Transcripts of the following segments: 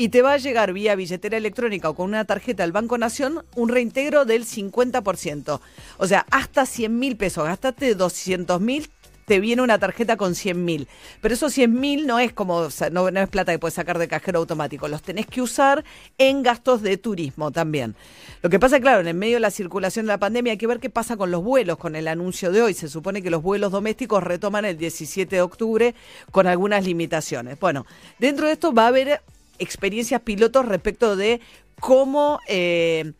y te va a llegar vía billetera electrónica o con una tarjeta del Banco Nación un reintegro del 50%. O sea, hasta 100 mil pesos. Gastaste 200 mil, te viene una tarjeta con 100 mil. Pero esos 100 mil no es como, no, es plata que puedes sacar de cajero automático, los tenés que usar en gastos de turismo también. Lo que pasa, claro, en el medio de la circulación de la pandemia hay que ver qué pasa con los vuelos, con el anuncio de hoy. Se supone que los vuelos domésticos retoman el 17 de octubre con algunas limitaciones. Bueno, dentro de esto va a haber experiencias pilotos respecto de cómo... Eh,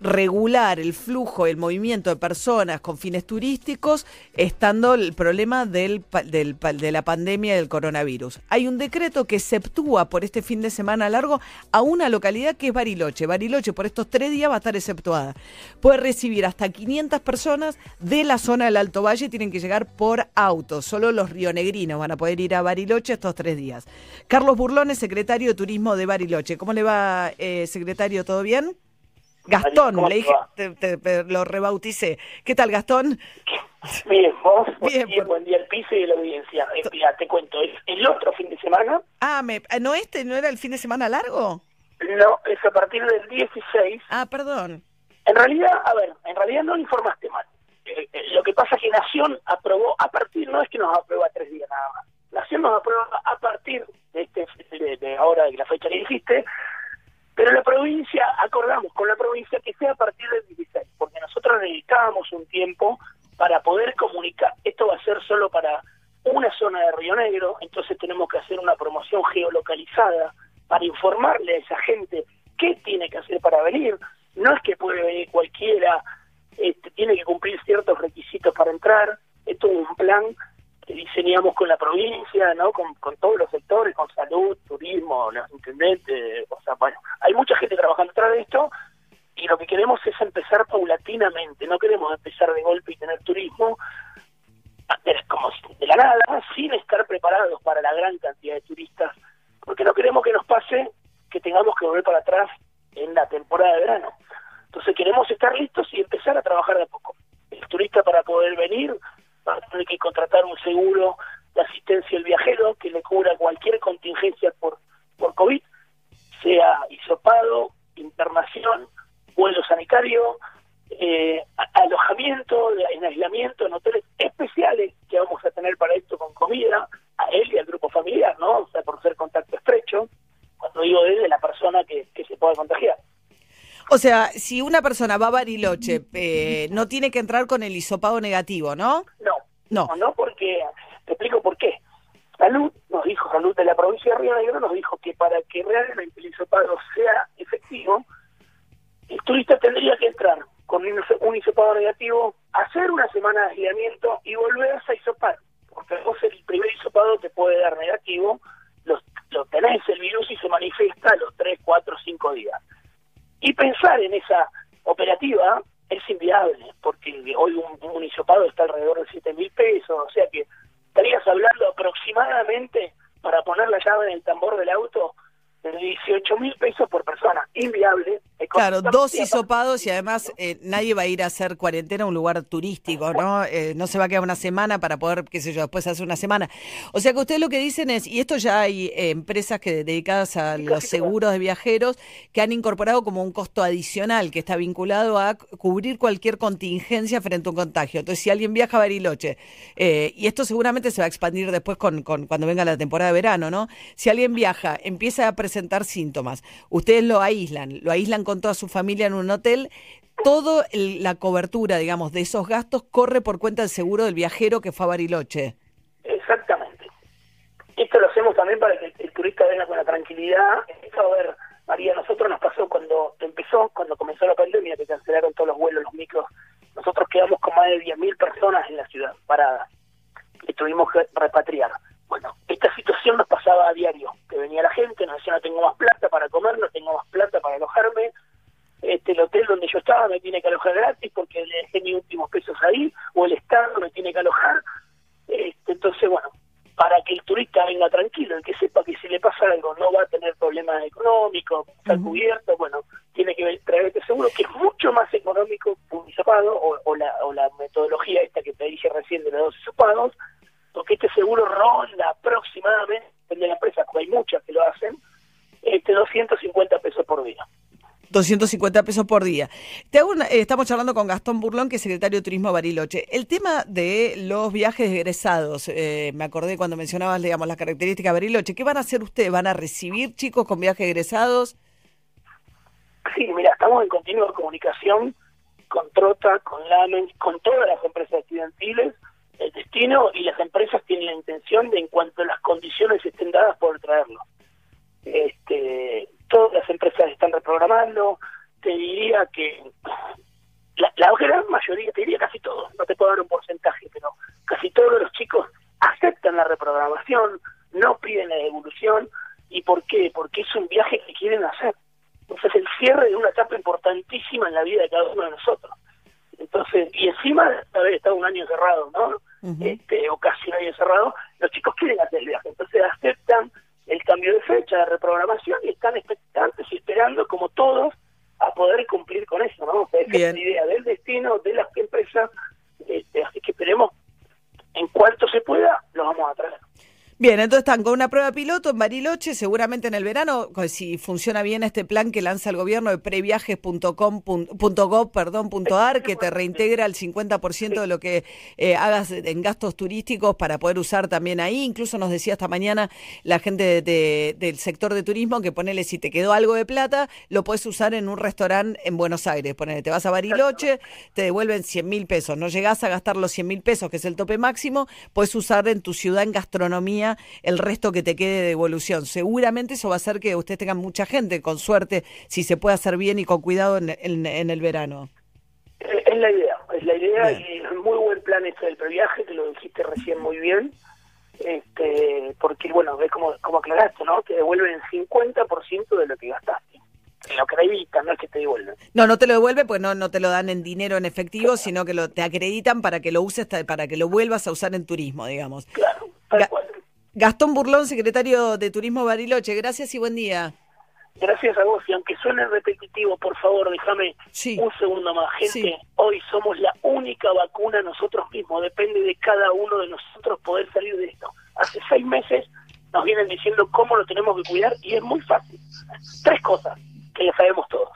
regular el flujo, el movimiento de personas con fines turísticos, estando el problema del, de la pandemia del coronavirus. Hay un decreto que exceptúa por este fin de semana largo a una localidad que es Bariloche. Bariloche por estos tres días va a estar exceptuada. Puede recibir hasta 500 personas de la zona del Alto Valle, tienen que llegar por auto. Solo los rionegrinos van a poder ir a Bariloche estos tres días. Carlos Burlones, secretario de Turismo de Bariloche. ¿Cómo le va, eh, secretario? ¿Todo bien? Gastón, le dije, te, lo rebauticé. ¿Qué tal, Gastón? Bien, vos, Bien, buen día al piso y la audiencia. Eh, te cuento, es el otro fin de semana. Ah, me, ah, ¿no este no era el fin de semana largo? No, es a partir del 16. Ah, perdón. En realidad, a ver, en realidad no informaste mal. Eh, eh, lo que pasa es que Nación aprobó, a partir, no es que nos aprueba tres días nada más. Nación nos aprueba a partir de, este, de ahora, de la fecha que dijiste, pero la provincia, acordamos con la provincia que sea a partir del 16, porque nosotros necesitábamos un tiempo para poder comunicar. Esto va a ser solo para una zona de Río Negro, entonces tenemos que hacer una promoción geolocalizada para informarle a esa gente qué tiene que hacer para venir. No es que puede venir cualquiera, este, tiene que cumplir ciertos requisitos para entrar. Esto es un plan que diseñamos con la provincia, ¿no? Con, todos los sectores, con salud, turismo, los intendentes, o sea, bueno, hay mucha gente trabajando detrás de esto y lo que queremos es empezar paulatinamente, no queremos empezar de golpe y tener turismo como de la nada, sin estar preparados para la gran cantidad de turistas, porque no queremos que nos pase que tengamos que volver para atrás en la temporada de verano. Entonces queremos estar listos y empezar a trabajar de poco. El turista para poder venir va a tener que contratar un seguro de asistencia al viajero que le cubra cualquier contingencia por, por COVID, sea hisopado, internación, vuelo sanitario, eh, alojamiento, en aislamiento, en hoteles especiales que vamos a tener para esto con comida, a él y al grupo familiar, ¿no? O sea, por ser contacto estrecho, cuando digo él, de la persona que, que se pueda contagiar. O sea, si una persona va a Bariloche, eh, no tiene que entrar con el hisopado negativo, ¿no? No, no, no, porque, te explico por qué. Salud nos dijo, Salud de la provincia de Río Negro nos dijo que para que realmente el hisopado sea efectivo, el turista tendría que entrar con un hisopado negativo, hacer una semana de aislamiento y volverse a hisopar. Porque vos el primer hisopado te puede dar negativo, lo, lo tenés el virus y se manifiesta a los 3, 4, 5 días. Y pensar en esa operativa es inviable, porque hoy un, un hisopado está alrededor de 7 mil pesos, o sea que estarías hablando aproximadamente para poner la llave en el tambor del auto de 18 mil pesos por persona, inviable. Claro, dos hisopados y además eh, nadie va a ir a hacer cuarentena a un lugar turístico, ¿no? Eh, no se va a quedar una semana para poder, qué sé yo, después hacer una semana. O sea que ustedes lo que dicen es, y esto ya hay eh, empresas que dedicadas a los seguros de viajeros que han incorporado como un costo adicional que está vinculado a cubrir cualquier contingencia frente a un contagio. Entonces, si alguien viaja a Bariloche, y esto seguramente se va a expandir después con, con, cuando venga la temporada de verano, ¿no? Si alguien viaja, empieza a presentar síntomas, ustedes lo aíslan, lo aíslan con toda su familia en un hotel, toda la cobertura, digamos, de esos gastos corre por cuenta del seguro del viajero que fue a Bariloche. Exactamente. Esto lo hacemos también para que el turista venga con la tranquilidad. A ver, María, nosotros nos pasó cuando empezó, cuando comenzó la pandemia, que cancelaron todos los vuelos, los micros. Nosotros quedamos con más de 10.000 personas en la ciudad paradas y tuvimos que repatriar. Bueno, esta situación nos pasaba a diario, que venía la gente, nos decía no tengo más plata para comer, no tengo más plata para alojarme, este, el hotel donde yo estaba me tiene que alojar gratis porque le dejé mis últimos pesos ahí, o el Estado me tiene que alojar. Este, entonces, bueno, para que el turista venga tranquilo, y que sepa que si le pasa algo no va a tener problemas económicos, está cubierto, bueno, tiene que traer este seguro, que es mucho más económico un hisopado, o, o, la, o la metodología esta que te dije recién de los dos hisopados, porque este seguro ronda aproximadamente, depende de la empresa, porque hay muchas que lo hacen, este 250 pesos por día. 250 pesos por día. Te hago eh, estamos charlando con Gastón Burlón, que es secretario de Turismo Bariloche. El tema de los viajes egresados, eh, me acordé cuando mencionabas, digamos, las características de Bariloche. ¿Qué van a hacer ustedes? ¿Van a recibir chicos con viajes egresados? Sí, mira, estamos en continua comunicación con Trota, con Lamen, con todas las empresas estudiantiles. El destino y las empresas tienen la intención de, en cuanto las condiciones estén dadas, por traerlo. Este, todas las empresas están reprogramando, te diría que la, gran mayoría, te diría casi todos, no te puedo dar un porcentaje, pero casi todos los chicos aceptan la reprogramación, no piden la devolución, ¿y por qué? Porque es un viaje que quieren hacer. Entonces el cierre de una etapa importantísima en la vida de cada uno de nosotros. Entonces, y encima de haber estado un año cerrado, ¿no? este, o casi un año cerrado, los chicos quieren hacer el viaje, entonces aceptan el cambio de fecha, de reprogramación y están expectantes y esperando, como todos, a poder cumplir con eso, ¿no? Esa es la idea del destino, de las empresas, este, así que esperemos, en cuanto se pueda, lo vamos a traer. Bien, entonces están con una prueba piloto en Bariloche, seguramente en el verano, si funciona bien este plan que lanza el gobierno de previajes.com.gov, perdón, .ar, que te reintegra el 50% de lo que eh, hagas en gastos turísticos para poder usar también ahí. Incluso nos decía esta mañana la gente del sector de turismo que ponele si te quedó algo de plata, lo puedes usar en un restaurante en Buenos Aires. Ponele, te vas a Bariloche, te devuelven 100 mil pesos. No llegás a gastar los 100 mil pesos, que es el tope máximo, puedes usar en tu ciudad en gastronomía el resto que te quede de evolución. Seguramente eso va a hacer que ustedes tengan mucha gente, con suerte, si se puede hacer bien y con cuidado en, el verano. Es la idea, es la idea y es muy buen plan este del previaje, que lo dijiste recién muy bien, este, porque bueno, ves como, como aclaraste, ¿no? Te devuelven el 50% de lo que gastaste lo acreditan, no es que te devuelven. No, no te lo devuelven, pues no, no te lo dan en dinero en efectivo, sino que lo, te acreditan para que lo uses, para que lo vuelvas a usar en turismo, digamos. Claro, tal cual. Gastón Burlón, secretario de Turismo Bariloche, gracias y buen día. Gracias a vos, y aunque suene repetitivo, por favor, déjame un segundo más. Gente, hoy somos la única vacuna nosotros mismos, depende de cada uno de nosotros poder salir de esto. Hace seis meses nos vienen diciendo cómo lo tenemos que cuidar y es muy fácil. Tres cosas que ya sabemos todos.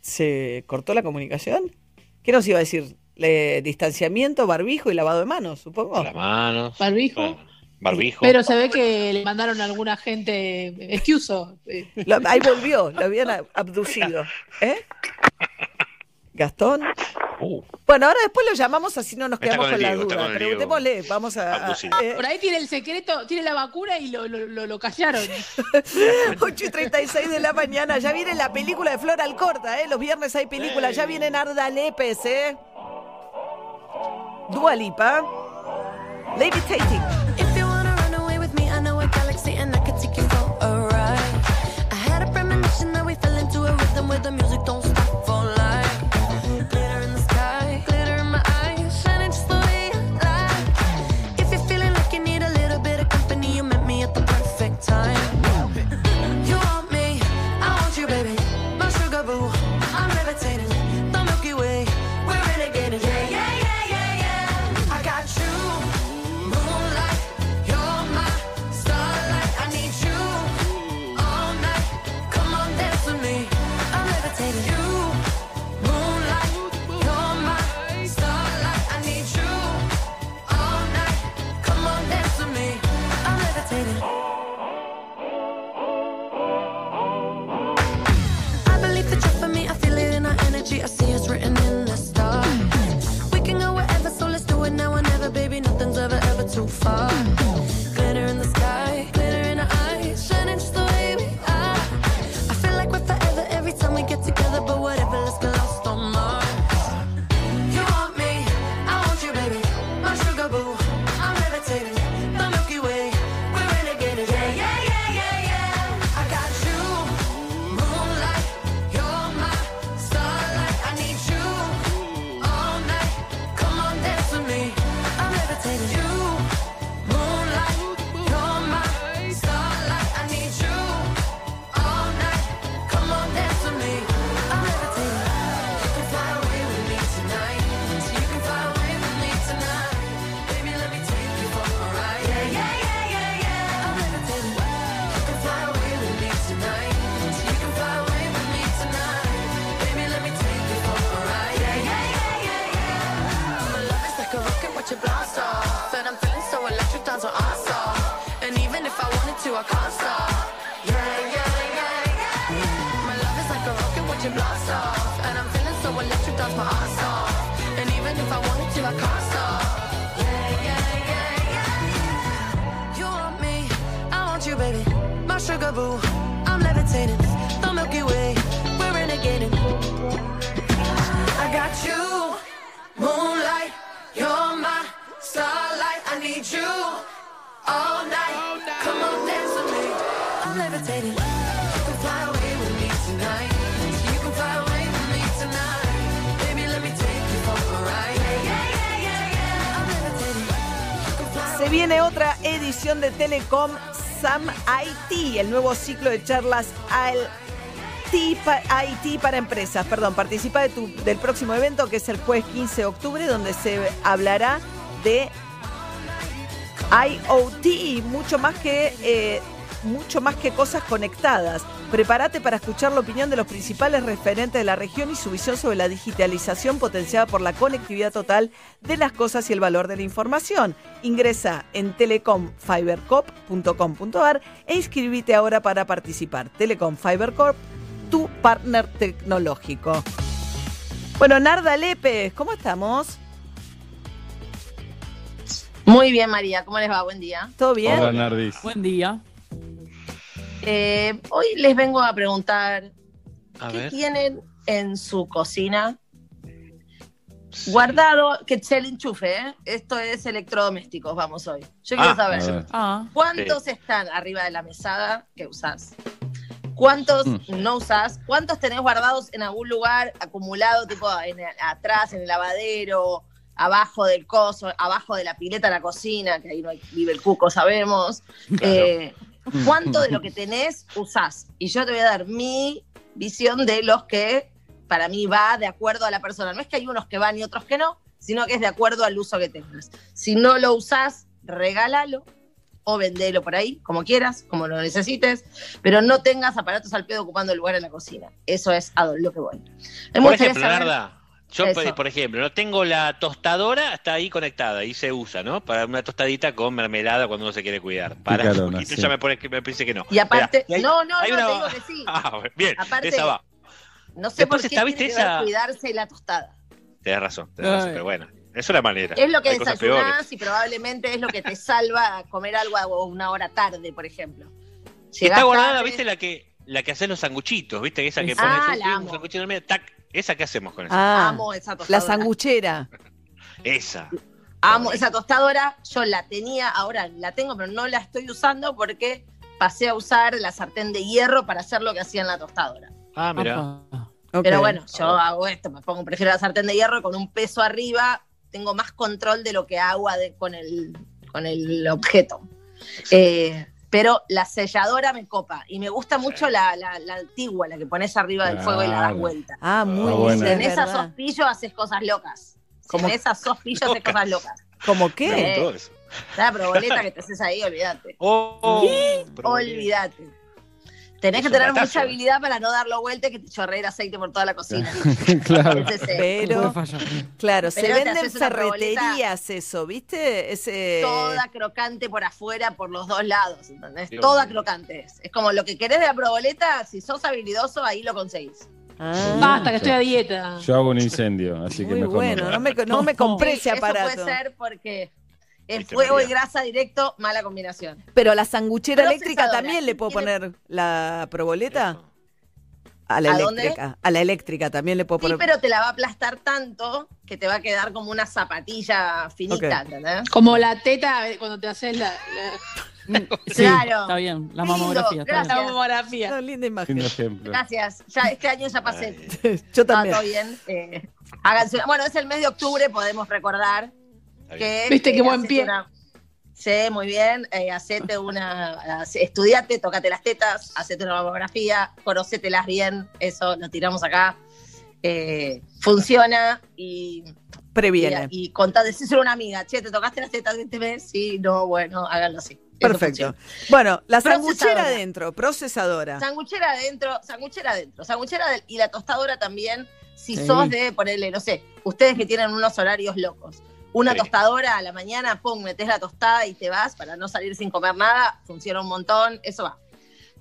¿Se cortó la comunicación? ¿Qué nos iba a decir? Distanciamiento, barbijo y lavado de manos, supongo. Las manos. Barbijo. barbijo. Pero se ve que le mandaron a alguna gente excluso. ahí volvió, lo habían abducido. ¿Eh? Gastón. Uh. Bueno, ahora después lo llamamos así no nos quedamos con, la duda. Preguntémosle, vamos a. Eh. Por ahí tiene el secreto, tiene la vacuna y lo, lo, lo, callaron. 8 y 36 de la mañana, ya viene la película de Flor Alcorta, ¿eh? Los viernes hay película, ya viene Narda Lepes, ¿eh? Dua Lipa, Levitating. If you wanna run away with me, I know a galaxy and I can take you for a ride. I had a premonition that we fell into a rhythm where the music don't My sugar boo, I'm levitating. The Milky Way, we're renegading. I got you, moonlight. You're my starlight. I need you all night. Come on, dance with me. I'm levitating. You can fly away with me tonight. You can fly away with me tonight. Baby, let me take you for a ride. Yeah, yeah, yeah, yeah, yeah. I'm levitating. You can fly Se viene otra edición de Telecom Sam IT, el nuevo ciclo de charlas al IT pa- IT para empresas. Perdón, participa del próximo evento que es el jueves 15 de octubre, donde se hablará de IoT mucho más que eh, mucho más que cosas conectadas. Prepárate para escuchar la opinión de los principales referentes de la región y su visión sobre la digitalización potenciada por la conectividad total de las cosas y el valor de la información. Ingresa en telecomfibercorp.com.ar e inscríbete ahora para participar. Telecom Fiber Corp, tu partner tecnológico. Bueno, Narda Lepe, ¿cómo estamos? Muy bien, María. ¿Cómo les va? Buen día. ¿Todo bien? Hola, Nardis. Buen día. Eh, hoy les vengo a preguntar A qué ver. tienen en su cocina guardado, que se el enchufe, ¿eh? Esto es electrodomésticos, vamos hoy. Yo quiero Ah, saber. Ah, ¿cuántos están arriba de la mesada que usás? ¿Cuántos Mm. no usás? ¿Cuántos tenés guardados en algún lugar acumulado, tipo en- atrás, en el lavadero, abajo del coso, abajo de la pileta de la cocina, que ahí no hay- vive el cuco, sabemos? Eh, ¿Cuánto de lo que tenés usás? Y yo te voy a dar mi visión de los que para mí va de acuerdo a la persona. No es que hay unos que van y otros que no, sino que es de acuerdo al uso que tengas. Si no lo usás, regálalo o vendelo por ahí, como quieras, como lo necesites, pero no tengas aparatos al pedo ocupando el lugar en la cocina. Eso es a lo que voy. Me Por gustaría ejemplo, saber- Narda, yo, Eso. por- ejemplo, no tengo la tostadora, está ahí conectada y se usa, ¿no? Para una tostadita con mermelada cuando uno se quiere cuidar. Para Picarona, un poquito sí. ya me, pone, que me dice que no. Y aparte, hay- no, no, no, una- te digo que sí. Ah, bien, Aparte- esa va. No sé Después por qué está, ¿viste esa- cuidarse la tostada. Tenés razón, tenés razón, pero bueno, es una manera. Es lo que Hay desayunás y probablemente es lo que te salva a comer algo a una hora tarde, por ejemplo. Y está Llegás guardada, tarde, ¿viste? La que, la que haces los sanguchitos, ¿viste? Esa que Ah, pones la un, sanguchito en el medio, tac. ¿Esa qué hacemos con esa? Ah, Amo esa tostadora. la sanguchera. Esa. Amo esa tostadora. Yo la tenía, ahora la tengo, pero no la estoy usando porque pasé a usar la sartén de hierro para hacer lo que hacía en la tostadora. Ah, mira. Pero bueno, yo hago esto, me pongo, prefiero la sartén de hierro con un peso arriba, tengo más control de lo que hago con, el, con el objeto. Eh, pero la selladora me copa y me gusta mucho la, la- la antigua, la que pones arriba del fuego y la das vuelta. Ah, muy Ah, bien. bueno. Si tenés a verdad. sos pillo, haces cosas locas. Si ¿Cómo? tenés a sos pillo, haces cosas locas. ¿Cómo qué? Eh, eso. La proboleta que te haces ahí, olvídate. Oh. Olvídate. Tenés que tener mucha habilidad para no darlo vuelta y que te chorree el aceite por toda la cocina. claro. Pero, claro, se Pero venden ferreterías eso, ¿viste? Ese... toda crocante por afuera, por los dos lados, ¿entendés? Dios toda crocante es. Es como lo que querés de la proboleta, si sos habilidoso, ahí lo conseguís. Ah, Basta, que estoy a dieta. Yo hago un incendio, así que mejor bueno, no. no me, no me compré ese Eso aparato. puede ser porque Viste, fuego y grasa directo, mala combinación. Pero la sanguchera eléctrica también le puedo poner la proboleta. Eso. A la ¿A dónde? eléctrica. A la eléctrica también le puedo Sí, poner. pero te la va a aplastar tanto que te va a quedar como una zapatilla finita, Ok. ¿entendés? Como la teta cuando te haces la, la, Sí, Claro. Está bien, la Lindo, mamografía. está bien. gracias. la mamografía. Linda imagen. Lindo ejemplo. Gracias. Ya este año ya pasé. Yo Está también. todo bien. eh, háganse Bueno, es el mes de octubre, podemos recordar. Que. Viste qué eh, buen pie. una- Sí, muy bien. Eh, hacete una. Estudiate, tocate las tetas, hacete una mamografía, conocételas bien. Eso lo tiramos acá. Eh, funciona y, Previene. y, y contá, decíselo a una amiga, che, ¿te tocaste las tetas este mes? Sí, no, bueno, háganlo así. Perfecto. Bueno, la sanguchera adentro, procesadora. Sanguchera adentro, sanguchera adentro, sanguchera de- y la tostadora también, si Sí. sos de ponerle, no sé, ustedes que tienen unos horarios locos, Una Sí. tostadora a la mañana, pum, metes la tostada y te vas para no salir sin comer nada, funciona un montón, eso va.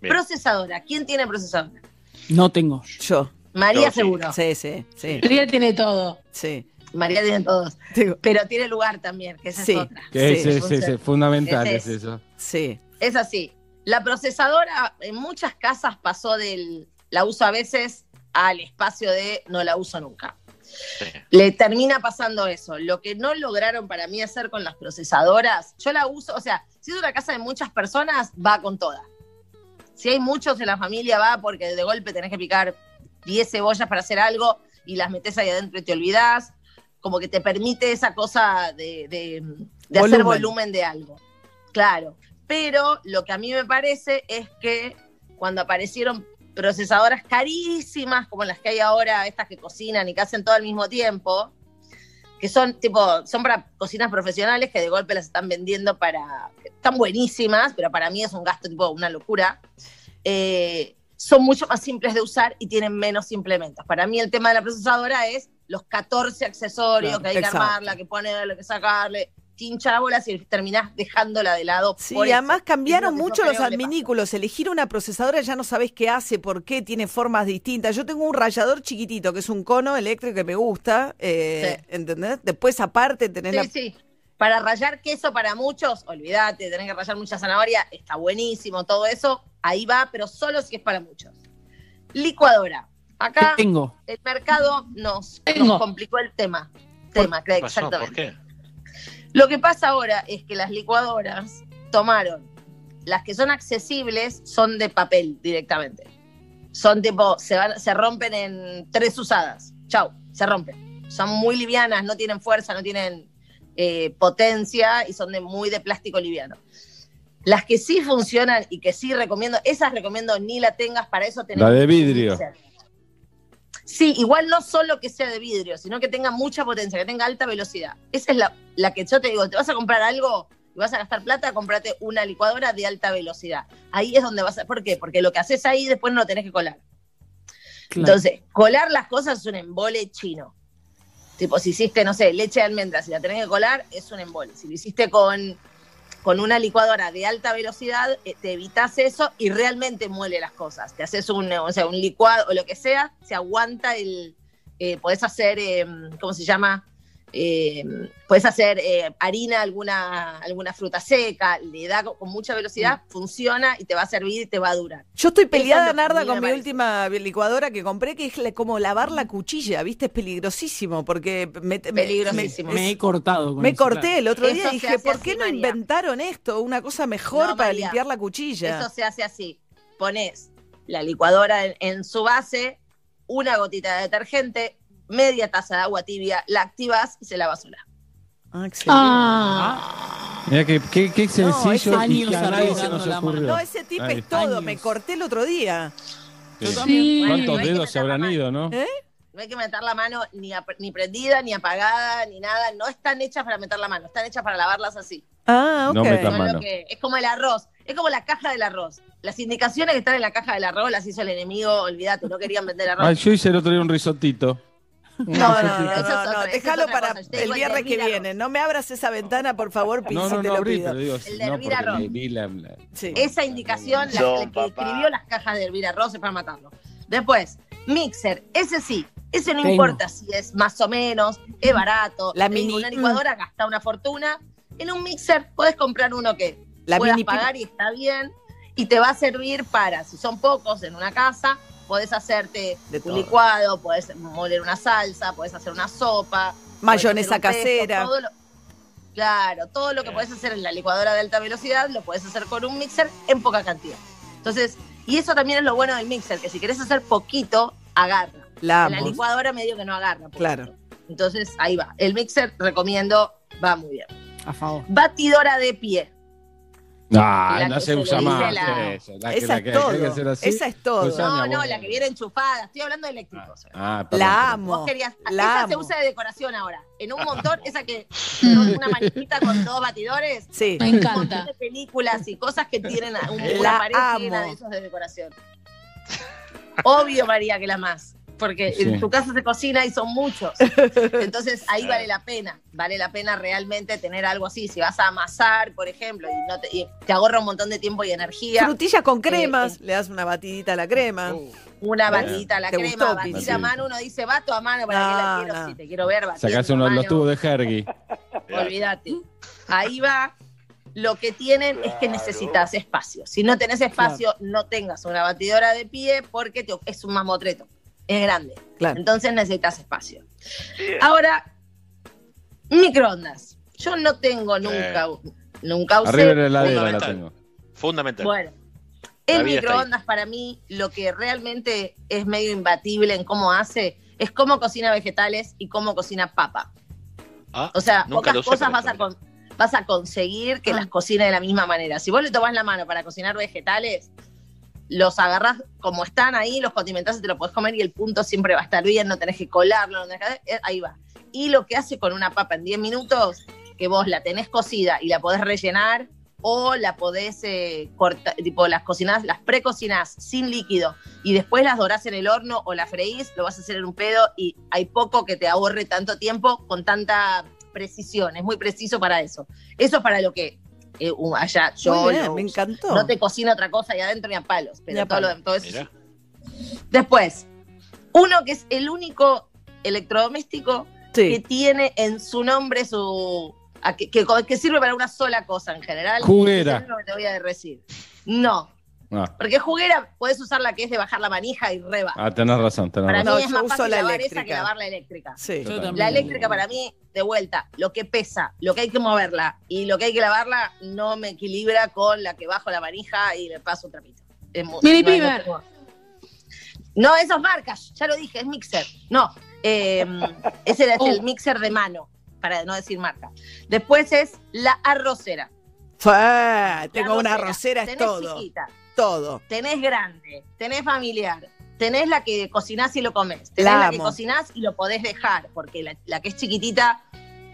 Bien. Procesadora, ¿quién tiene procesadora? No tengo. Yo. María Yo seguro. Sí, sí, sí. María tiene todo. Sí. María tiene todos. Digo, Pero tiene lugar también, que esa Sí. es otra. Que Sí, ese, ese, ese, fundamental es es. eso. sí. Es así. La procesadora en muchas casas pasó del la uso a veces al espacio de no la uso nunca. Sí. Le termina pasando eso. Lo que no lograron para mí hacer con las procesadoras, yo la uso, o sea, si es una casa de muchas personas, va con toda. Si hay muchos en la familia, va porque de golpe tenés que picar 10 cebollas para hacer algo y las metes ahí adentro y te olvidás. Como que te permite esa cosa de, de- de hacer volumen de algo. Claro. Pero lo que a mí me parece es que cuando aparecieron procesadoras carísimas, como las que hay ahora, estas que cocinan y que hacen todo al mismo tiempo, que son tipo, son para cocinas profesionales que de golpe las están vendiendo para. están buenísimas, pero para mí es un gasto tipo una locura. eh, son mucho más simples de usar y tienen menos implementos. Para mí el tema de la procesadora es los 14 accesorios Claro, que hay que armarla, que ponerle, que sacarle, hincha bolas y terminás dejándola de lado. Sí, por eso. además cambiaron lo mucho los adminículos. Elegir una procesadora ya no sabes qué hace, por qué, tiene formas distintas. Yo tengo un rallador chiquitito, que es un cono eléctrico que me gusta, eh, ¿entendés? Después aparte tenés Sí, la... sí. Para rayar queso para muchos, olvídate, tenés que rayar mucha zanahoria, está buenísimo todo eso, ahí va, pero solo si es para muchos. Licuadora. Acá Tengo. el mercado nos, Tengo. nos complicó el tema. Tema, ¿Qué Craig, pasó? ¿Por exactamente. qué? Lo que pasa ahora es que las licuadoras tomaron las que son accesibles son de papel directamente. Son tipo, se, van, se rompen en tres usadas. Chau, se rompen. Son muy livianas, no tienen fuerza, no tienen eh, potencia y son de muy de plástico liviano. Las que sí funcionan y que sí recomiendo, esas recomiendo ni la tengas, para eso tenés La de vidrio. Sí, igual no solo que sea de vidrio, sino que tenga mucha potencia, que tenga alta velocidad. Esa es la, la que yo te digo, te vas a comprar algo y vas a gastar plata, comprate una licuadora de alta velocidad. Ahí es donde vas a... ¿Por qué? Porque lo que haces ahí después no lo tenés que colar. Claro. Entonces, colar las cosas es un embole chino. Tipo, si hiciste, no sé, leche de almendras y la tenés que colar, es un embole. Si lo hiciste con, con una licuadora de alta velocidad, eh, te evitas eso y realmente muele las cosas. Te haces un, o sea, un licuado o lo que sea, se aguanta el. Eh, podés hacer, eh, ¿cómo se llama? Eh, podés hacer eh, harina, alguna, alguna fruta seca, le da con, con mucha velocidad, funciona y te va a servir y te va a durar. Yo estoy es peleada, Narda, con mi parece. última licuadora que compré, que es como lavar la cuchilla, ¿viste? Es peligrosísimo, porque me, Peligrosísimo. me- Me he cortado. Con me eso, corté claro. el otro Eso día y dije, ¿por así, qué no María. inventaron esto? Una cosa mejor No, para María. limpiar la cuchilla. Eso se hace así. Pones la licuadora en, en su base, una gotita de detergente, media taza de agua tibia, la activas y se lava sola. Ah, excelente. Ah, Mira que qué, qué sencillo ese y años que a nadie se nos ocurrió. No, ese tip Ahí. es todo. Años. Me corté el otro día. Sí. sí. Bueno, ¿Cuántos dedos se habrán ido, no? ¿Eh? No hay que meter la mano ni, ni prendida, ni apagada, ni nada. No están hechas para meter la mano, están hechas para lavarlas así. Ah, ok. No metas mano. que- es como el arroz, es como la caja del arroz. Las indicaciones que están en la caja del arroz las hizo el enemigo, olvídate, no querían vender arroz. Ay, yo hice el otro día un risotito. No, no, no, no, no, es déjalo para el viernes que viene. No me abras esa ventana, por favor, Pi, No, no, te no lo abrí, pido. pero digo, El de no, la- Sí. Esa indicación, la, que papá. escribió las cajas de hervir arroz es para matarlo. Después, mixer, ese sí, ese no importa si es más o menos, es barato. La mini- Una licuadora gasta una fortuna. En un mixer podés comprar uno que La puedas pagar y está bien. Y te va a servir para, si son pocos en una casa, podés hacerte De un licuado, podés moler una salsa, podés hacer una sopa. Mayonesa pesto, casera. todo lo- claro, todo lo que podés hacer en la licuadora de alta velocidad lo podés hacer con un mixer en poca cantidad. Entonces, y eso también es lo bueno del mixer, que si querés hacer poquito, agarra. La En la licuadora medio que no agarra. poquito. Claro. Entonces, ahí va. El mixer, recomiendo, va muy bien. A favor. Batidora de pie. Ah, no que se se usa más la- eso. La que, Esa la que es que todo. así. Esa es todo. No, no, la que viene enchufada. Estoy hablando de eléctricos. Ah, perdón, La amo. Vos querías. La esa se amo. usa de decoración ahora. En un montón, esa que una manijita con dos batidores. Sí. me Un montón encanta. de películas y cosas que tienen un, La una pared amo. llena de esos de decoración. Obvio, María, que la más. Porque Sí. en tu casa se cocina y son muchos. Entonces ahí vale la pena, vale la pena realmente tener algo así. Si vas a amasar, por ejemplo, y, no te, y te ahorra un montón de tiempo y energía, Frutillas con cremas, eh, le das una batidita a la crema. Uh, una batidita a la ¿te crema, gustó, batida a mano, uno dice bato a mano, ¿para qué la quiero? no. Si te quiero ver, Sacás uno de los tubos de Hergy. Olvídate. Ahí va. Lo que tienen es que necesitas espacio. Si no tenés espacio, no tengas una batidora de pie porque te- es un mamotreto. Es grande. Claro. Entonces necesitas espacio. Ahora, microondas. Yo no tengo nunca, nunca usé. Arriba de la heladera la Fundamental. tengo. Fundamental. Bueno, el microondas para mí lo que realmente es medio imbatible en cómo hace es cómo cocina vegetales y cómo cocina papa. Ah, O sea, nunca pocas cosas para vas a, esto, con- vas a conseguir que Ah. las cocine de la misma manera. Si vos le tomás la mano para cocinar vegetales, los agarrás como están ahí, los condimentás y te lo podés comer y el punto siempre va a estar bien, no tenés que colarlo, no tenés que- eh, ahí va. Y lo que hace con una papa en 10 minutos, que vos la tenés cocida y la podés rellenar o la podés eh, cortar, tipo las cocinás, las precocinás sin líquido y después las dorás en el horno o la freís, lo vas a hacer en un pedo y hay poco que te ahorre tanto tiempo con tanta precisión, es muy preciso para eso. Eso es para lo que eh, allá yo Muy bien, lo me encantó. No te cocina otra cosa ahí adentro ni a palos, pero Ni a todo, palos. lo, todo eso. Después, uno que es el único electrodoméstico que tiene en su nombre su. a que, que- que sirve para una sola cosa en general. Juguera. Es lo que te voy a decir. No, Ah, porque juguera puedes usar la que es de bajar la manija y reba. ah, tenés razón, tenés para razón. mí No, es yo más uso fácil la lavar esa eléctrica. que lavar la eléctrica. Sí. Yo La también. La eléctrica para mí, de vuelta, lo que pesa, lo que hay que moverla y lo que hay que lavarla no me equilibra con la que bajo la manija y le paso un trapito. Mini no, Pimer. no, no, esas marcas, ya lo dije, es mixer. No, eh, ese es el Oh. mixer de mano, para no decir marca. Después es la arrocera. Fue, La tengo una arrocera, es Tenés todo. chiquita, Todo. tenés grande, tenés familiar, tenés la que cocinás y lo comés, tenés La la, que cocinás y lo podés dejar, porque la, la que es chiquitita,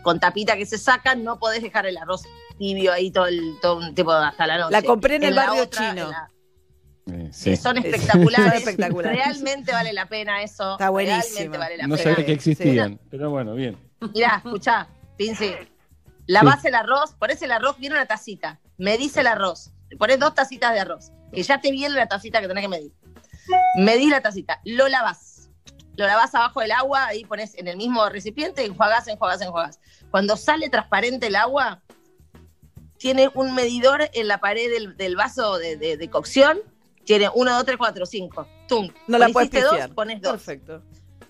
con tapita que se saca, no podés dejar el arroz tibio ahí todo el todo un tipo hasta la noche. La compré en el barrio otra, chino. que son Es- espectaculares. son espectaculares. Realmente vale la pena eso. Está buenísimo. Realmente vale la No pena. sabía que existían, pero bueno, bien. Mirá, escuchá, Pinci. Lavás el arroz, ponés el arroz, viene una tacita. Medís el arroz. Le Ponés dos tacitas de arroz. Que ya te viene la tacita que tenés que medir. Medís la tacita. Lo lavás. Lo lavás abajo del agua, ahí pones en el mismo recipiente, enjuagás, enjuagás, enjuagás. Cuando sale transparente el agua, tiene un medidor en la pared del, del vaso de, de- de cocción. Tiene uno, dos, tres, cuatro, cinco. Tum. No la puedes dos, pones dos. Perfecto.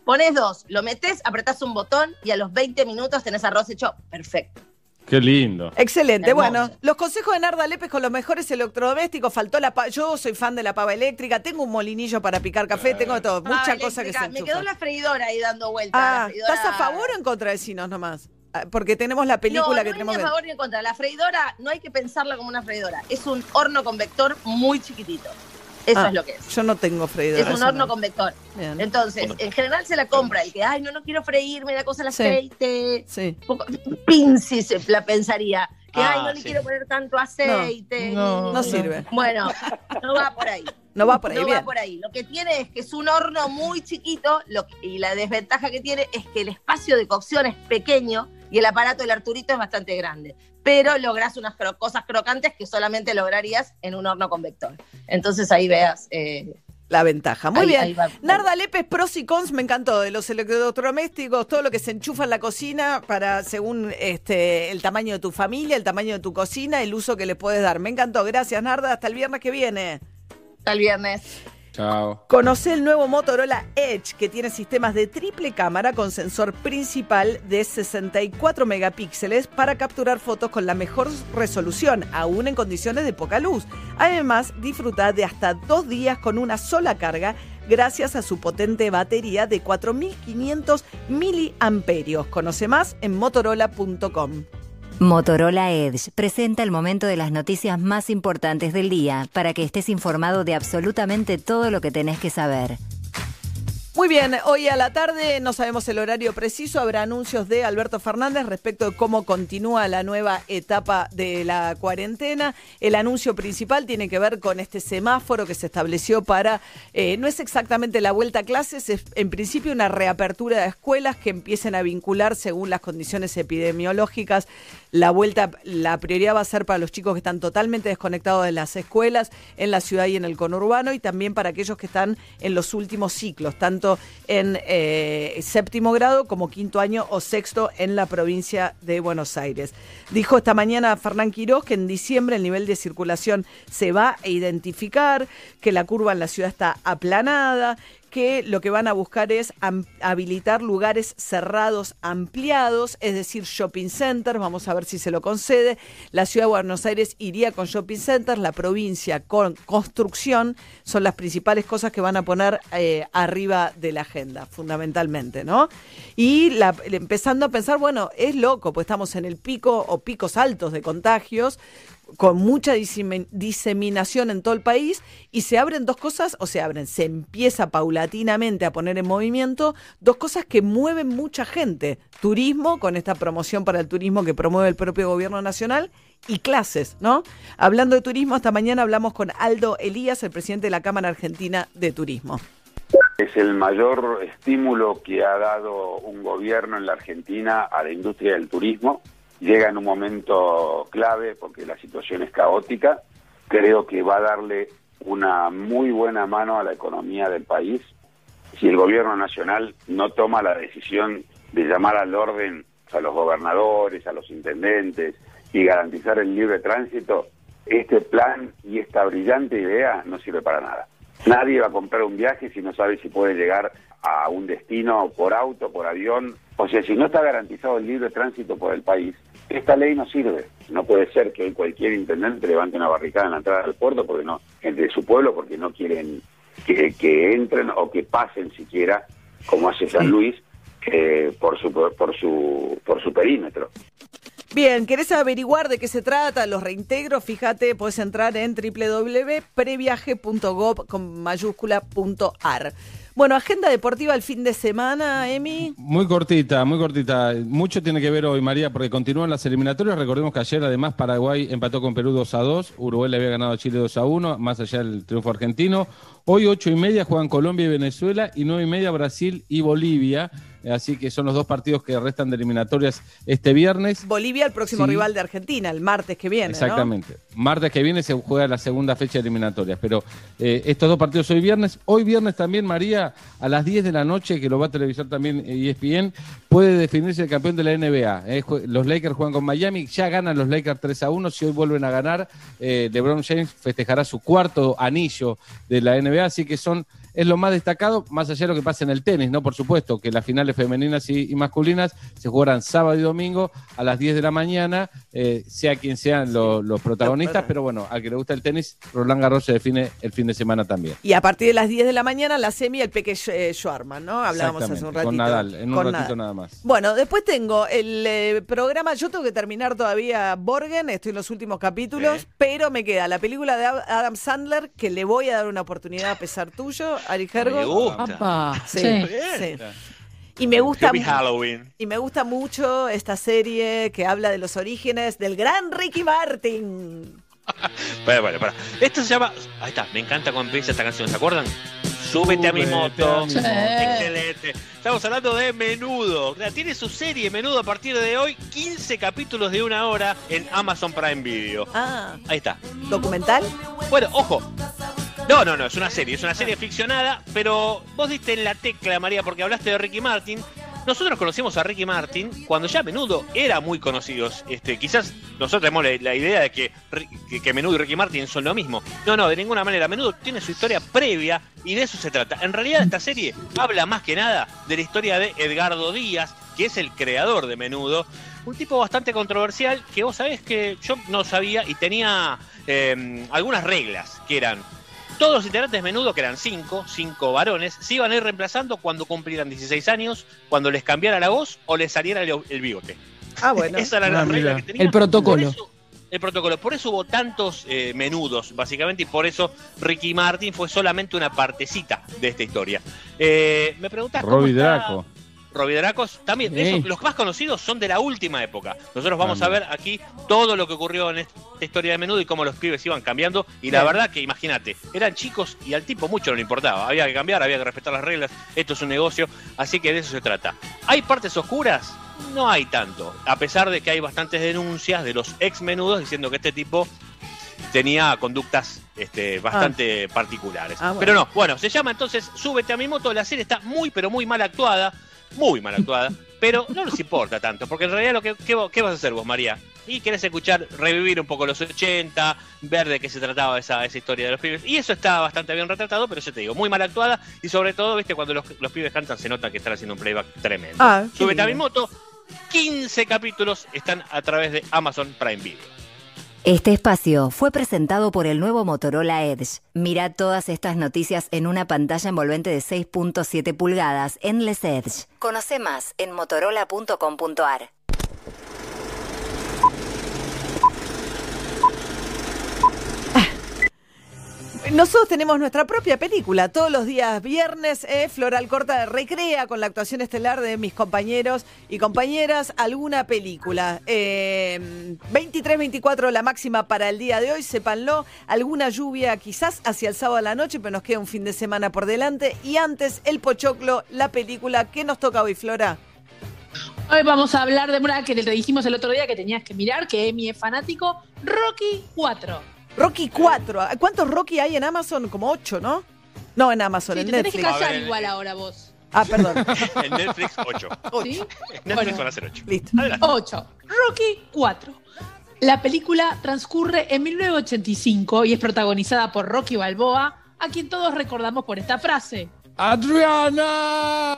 Pones dos, lo metes, apretás un botón y a los 20 minutos tenés arroz hecho perfecto. Qué lindo. Excelente. Hermoso. Bueno, los consejos de Narda Lépez con los mejores electrodomésticos. Faltó la pa- Yo soy fan de la pava eléctrica. Tengo un molinillo para picar café. Tengo todo. Muchas Ah, cosas que se. Me quedó la freidora ahí dando vueltas. Ah, ¿estás a favor o en contra de Sinos nomás? Ah, Porque tenemos la película no, que no tenemos ni que a favor ni en contra. La freidora no hay que pensarla como una freidora. Es un horno con vector muy chiquitito. Eso Ah, es lo que es. Yo no tengo freidora. Es un horno no. con vector. Bien. Entonces, en general se la compra el que, ay, no, no quiero freír, me da cosa el Sí. aceite. Sí. Poco- Pinci se la pensaría. Que, Ah, ay, no le sí. quiero poner tanto aceite. No, No sirve. Bueno, no va por ahí. No va por ahí. no bien. va por ahí. Lo que tiene es que es un horno muy chiquito lo que- y la desventaja que tiene es que el espacio de cocción es pequeño y el aparato del Arturito es bastante grande. Pero lográs unas cro- cosas crocantes que solamente lograrías en un horno con vector. Entonces ahí veas. eh, La ventaja. Muy ahí- bien. ahí va. Narda Lépez, pros y cons, me encantó, de los electrodomésticos, todo lo que se enchufa en la cocina para según este el tamaño de tu familia, el tamaño de tu cocina, el uso que le puedes dar. Me encantó, gracias Narda, hasta el viernes que viene. Hasta el viernes. Conoce el nuevo Motorola Edge que tiene sistemas de triple cámara con sensor principal de 64 megapíxeles para capturar fotos con la mejor resolución, aún en condiciones de poca luz. Además, disfruta de hasta dos días con una sola carga gracias a su potente batería de 4500 miliamperios. Conoce más en motorola.com. Motorola Edge presenta el momento de las noticias más importantes del día para que estés informado de absolutamente todo lo que tenés que saber. Muy bien, hoy a la tarde, no sabemos el horario preciso, habrá anuncios de Alberto Fernández respecto de cómo continúa la nueva etapa de la cuarentena. El anuncio principal tiene que ver con este semáforo que se estableció para, eh, no es exactamente la vuelta a clases, es en principio una reapertura de escuelas que empiecen a vincular según las condiciones epidemiológicas. La vuelta, la prioridad va a ser para los chicos que están totalmente desconectados de las escuelas en la ciudad y en el conurbano y también para aquellos que están en los últimos ciclos, tanto en eh, séptimo grado como quinto año o sexto en la provincia de Buenos Aires. Dijo esta mañana Fernán Quiroz que en diciembre el nivel de circulación se va a identificar, que la curva en la ciudad está aplanada que lo que van a buscar es habilitar lugares cerrados ampliados, es decir, shopping centers, vamos a ver si se lo concede. La ciudad de Buenos Aires iría con shopping centers, la provincia con construcción, son las principales cosas que van a poner eh, arriba de la agenda, fundamentalmente, ¿no? Y empezando a pensar, bueno, es loco, pues estamos en el pico o picos altos de contagios, con mucha disemi- diseminación en todo el país y se abren dos cosas, o se abren, se empieza paulatinamente a poner en movimiento dos cosas que mueven mucha gente. Turismo, con esta promoción para el turismo que promueve el propio gobierno nacional, y clases, ¿no? Hablando de turismo, esta mañana hablamos con Aldo Elías, el presidente de la Cámara Argentina de Turismo. Es el mayor estímulo que ha dado un gobierno en la Argentina a la industria del turismo. Llega en un momento clave porque la situación es caótica. Creo que va a darle una muy buena mano a la economía del país. Si el gobierno nacional no toma la decisión de llamar al orden a los gobernadores, a los intendentes y garantizar el libre tránsito, este plan y esta brillante idea no sirve para nada. Nadie va a comprar un viaje si no sabe si puede llegar a un destino por auto, por avión. O sea, si no está garantizado el libre tránsito por el país, esta ley no sirve. No puede ser que cualquier intendente levante una barricada en la entrada del puerto porque no, de su pueblo porque no quieren que, que entren o que pasen siquiera, como hace San Luis, eh, por su por su por su perímetro. Bien, ¿querés averiguar de qué se trata? Los reintegros, fíjate, puedes entrar en www.previaje.gov con mayúscula punto ar. Bueno, agenda deportiva el fin de semana, Emi. Muy cortita, muy cortita. Mucho tiene que ver hoy, María, porque continúan las eliminatorias. Recordemos que ayer, además, Paraguay empató con Perú 2 a 2. Uruguay le había ganado a Chile 2 a 1, más allá del triunfo argentino. Hoy, ocho y media, juegan Colombia y Venezuela. Y nueve y media, Brasil y Bolivia. Así que son los dos partidos que restan de eliminatorias este viernes. Bolivia, el próximo Sí. rival de Argentina, el martes que viene, ¿no? Exactamente. Martes que viene se juega la segunda fecha de eliminatorias. Pero eh, estos dos partidos hoy viernes. Hoy viernes también, María, a las 10 de la noche, que lo va a televisar también ESPN, puede definirse el campeón de la NBA. eh. Los Lakers juegan con Miami. Ya ganan los Lakers 3 a 1. Si hoy vuelven a ganar, eh, LeBron James festejará su cuarto anillo de la NBA. Así que son. Es lo más destacado, más allá de lo que pasa en el tenis, ¿no? Por supuesto, que las finales femeninas y, y masculinas se jugarán sábado y domingo a las 10 de la mañana, eh, sea quien sean lo- los protagonistas, pero bueno, al que le gusta el tenis, Roland Garros se define el fin de semana también. Y a partir de las 10 de la mañana, la semi, el Peque eh, Schwarman, ¿no? Hablábamos hace un ratito. Con Nadal, en un Con ratito Nadal. nada más. Bueno, después tengo el eh, programa, yo tengo que terminar todavía Borgen, estoy en los últimos capítulos, pero me queda la película de Ad- Adam Sandler, que le voy a dar una oportunidad a pesar tuyo, Ari Gergo. Me gusta. Sí, Sí. sí. Y me gusta Happy Halloween. y me gusta mucho esta serie que habla de los orígenes del gran Ricky Martin. Bueno, bueno, para. Esto se llama. Ahí está, me encanta cuando empieza esta canción, ¿se acuerdan? Súbete a mi moto. a mi Sí. moto. Excelente. Estamos hablando de Menudo. Tiene su serie Menudo a partir de hoy, 15 capítulos de una hora en Amazon Prime Video. Ah, Ahí está. documental. Bueno, ojo. No, no, no, es una serie, es una serie ficcionada, pero vos diste en la tecla, María, porque hablaste de Ricky Martin. Nosotros conocimos a Ricky Martin cuando ya Menudo era muy conocidos. Este, quizás nosotros tenemos la, idea de que, que Menudo y Ricky Martin son lo mismo. No, no, de ninguna manera. Menudo tiene su historia previa y de eso se trata. En realidad esta serie habla más que nada de la historia de Edgardo Díaz, que es el creador de Menudo. Un tipo bastante controversial que vos sabés que yo no sabía y tenía eh, algunas reglas que eran todos los integrantes menudo, que eran cinco, cinco varones, se iban a ir reemplazando cuando cumplieran 16 años, cuando les cambiara la voz o les saliera el, el bigote. Ah, bueno. Esa era Ah, la regla mira. que tenía. El protocolo. Por eso, el protocolo. Por eso hubo tantos eh, menudos, básicamente, y por eso Ricky Martin fue solamente una partecita de esta historia. Eh, me preguntás cómo Robbie está- Draco. Robbie Dracos, también, Sí. esos- los más conocidos son de la última época. Nosotros vamos a ver aquí todo lo que ocurrió en esta historia de menudo y cómo los pibes iban cambiando. Y la verdad que imagínate, eran chicos y al tipo mucho no le importaba. Había que cambiar, había que respetar las reglas. Esto es un negocio, así que de eso se trata. ¿Hay partes oscuras? No hay tanto. A pesar de que hay bastantes denuncias de los ex menudos diciendo que este tipo tenía conductas este, bastante particulares. Ah, bueno. Pero no, bueno, se llama entonces Súbete a mi moto. La serie está muy, pero muy mal actuada. Muy mal actuada. pero no nos importa tanto, porque en realidad lo que ¿qué, vas a hacer vos, María? Y querés escuchar, revivir un poco los 80, ver de qué se trataba esa, esa historia de los pibes. Y eso está bastante bien retratado, pero yo te digo, muy mal actuada. Y sobre todo, viste, cuando los, los pibes cantan, se nota que están haciendo un playback tremendo. Ah, qué Súbete a mi lindo. moto. 15 capítulos están a través de Amazon Prime Video. Este espacio fue presentado por el nuevo Motorola Edge. Mira todas estas noticias en una pantalla envolvente de 6.7 pulgadas en Les Edge. Conoce más en motorola.com.ar. Nosotros tenemos nuestra propia película. Todos los días viernes, eh, Floral Corta recrea con la actuación estelar de mis compañeros y compañeras alguna película. Eh, 23-24 la máxima para el día de hoy, sépanlo. Alguna lluvia quizás hacia el sábado a la noche, pero nos queda un fin de semana por delante. Y antes, El Pochoclo, la película que nos toca hoy, Flora. Hoy vamos a hablar de una que te dijimos el otro día que tenías que mirar, que Emi es fanático, Rocky 4. Rocky 4. ¿Cuántos Rocky hay en Amazon? Como 8, ¿no? No, en Amazon, Sí, en te tenés que Netflix. callar igual eh. ahora vos. Ah, perdón. En Netflix 8. ¿Sí? Netflix Bueno. van a ser 8. Listo. Adelante. 8. Rocky 4. La película transcurre en 1985 y es protagonizada por Rocky Balboa, a quien todos recordamos por esta frase. ¡Adriana!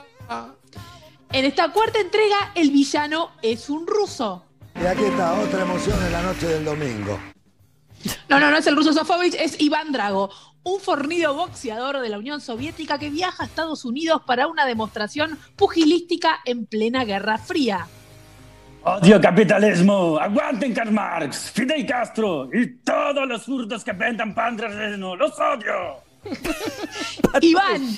En esta cuarta entrega, el villano es un ruso. Y aquí está otra emoción en la noche del domingo. No, no, no es el ruso Sofovich, es Iván Drago, un fornido boxeador de la Unión Soviética que viaja a Estados Unidos para una demostración pugilística en plena Guerra Fría. Odio capitalismo, aguanten Karl Marx, Fidel Castro y todos los zurdos que vendan pan de relleno, los odio. Iván,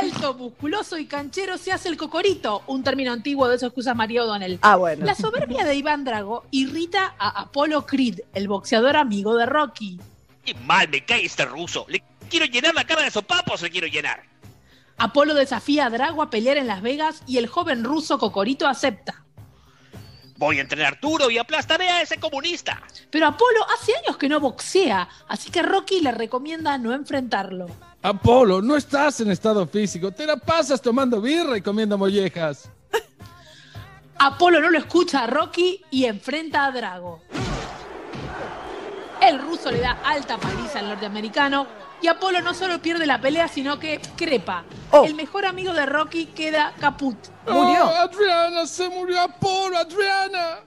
alto, musculoso y canchero, se hace el cocorito, un término antiguo de esos que usa María O'Donnell. Ah, bueno. La soberbia de Iván Drago irrita a Apollo Creed, el boxeador amigo de Rocky. Qué mal me cae este ruso. ¿Le quiero llenar la cara de sopapos o le quiero llenar? Apolo desafía a Drago a pelear en Las Vegas y el joven ruso Cocorito acepta. Voy a entrenar duro y aplastaré a ese comunista. Pero Apolo hace años que no boxea, así que Rocky le recomienda no enfrentarlo. Apolo, no estás en estado físico. Te la pasas tomando birra y comiendo mollejas. Apolo no lo escucha a Rocky y enfrenta a Drago. El ruso le da alta paliza al norteamericano y Apolo no solo pierde la pelea, sino que crepa. Oh. El mejor amigo de Rocky queda caput. Murió. Oh, Adriana, se murió Apolo, Adriana.